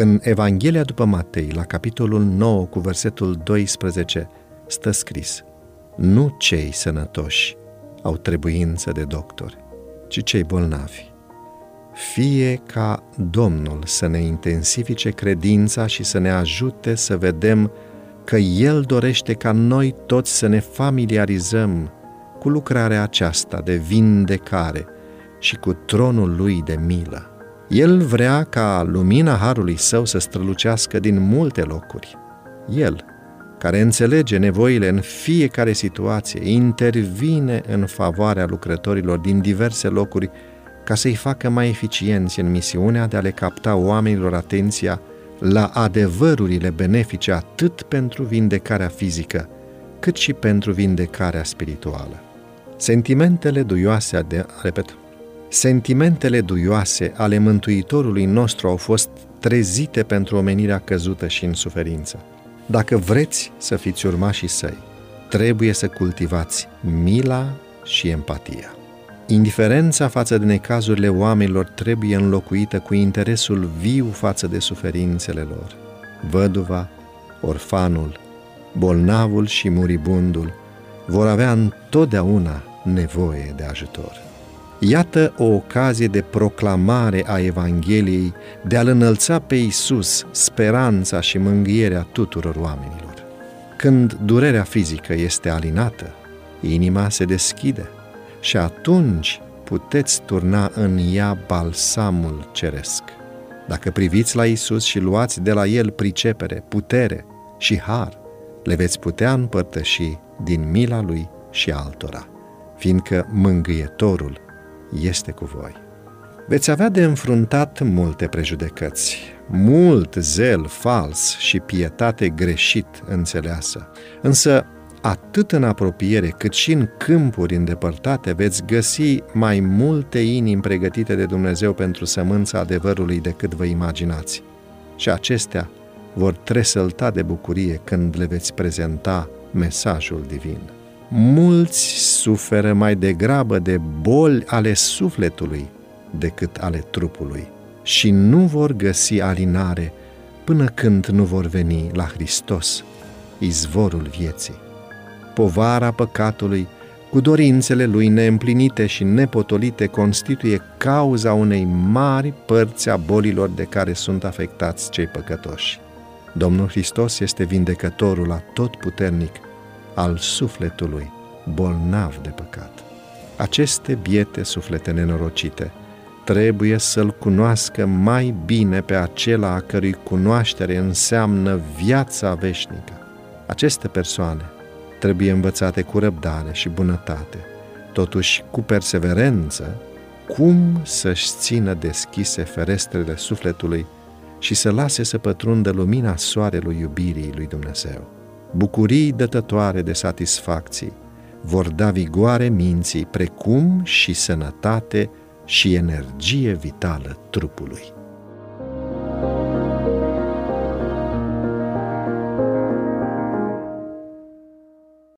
În Evanghelia după Matei, la capitolul 9 cu versetul 12, stă scris Nu cei sănătoși au trebuință de doctori, ci cei bolnavi. Fie ca Domnul să ne intensifice credința și să ne ajute să vedem că El dorește ca noi toți să ne familiarizăm cu lucrarea aceasta de vindecare și cu tronul Lui de milă. El vrea ca lumina Harului Său să strălucească din multe locuri. El, care înțelege nevoile în fiecare situație, intervine în favoarea lucrătorilor din diverse locuri ca să-i facă mai eficienți în misiunea de a le capta oamenilor atenția la adevărurile benefice atât pentru vindecarea fizică, cât și pentru vindecarea spirituală. Sentimentele duioase de, repet, sentimentele duioase ale Mântuitorului nostru au fost trezite pentru omenirea căzută și în suferință. Dacă vreți să fiți urmașii săi, trebuie să cultivați mila și empatia. Indiferența față de necazurile oamenilor trebuie înlocuită cu interesul viu față de suferințele lor. Văduva, orfanul, bolnavul și muribundul vor avea întotdeauna nevoie de ajutor. Iată o ocazie de proclamare a Evangheliei, de a-L înălța pe Isus, speranța și mângâierea tuturor oamenilor. Când durerea fizică este alinată, inima se deschide și atunci puteți turna în ea balsamul ceresc. Dacă priviți la Isus și luați de la El pricepere, putere și har, le veți putea împărtăși din mila Lui și altora, fiindcă mângâietorul este cu voi. Veți avea de înfruntat multe prejudecăți, mult zel fals și pietate greșit înțeleasă. Însă, atât în apropiere cât și în câmpuri îndepărtate veți găsi mai multe inimi pregătite de Dumnezeu pentru sămânța adevărului decât vă imaginați. Și acestea vor tresălta de bucurie când le veți prezenta mesajul divin mulți suferă mai degrabă de boli ale sufletului decât ale trupului și nu vor găsi alinare până când nu vor veni la Hristos, izvorul vieții. Povara păcatului, cu dorințele lui neîmplinite și nepotolite, constituie cauza unei mari părți a bolilor de care sunt afectați cei păcătoși. Domnul Hristos este vindecătorul a tot puternic al sufletului bolnav de păcat. Aceste biete suflete nenorocite trebuie să-L cunoască mai bine pe acela a cărui cunoaștere înseamnă viața veșnică. Aceste persoane trebuie învățate cu răbdare și bunătate, totuși cu perseverență, cum să-și țină deschise ferestrele sufletului și să lase să pătrundă lumina soarelui iubirii lui Dumnezeu bucurii dătătoare de satisfacții, vor da vigoare minții, precum și sănătate și energie vitală trupului.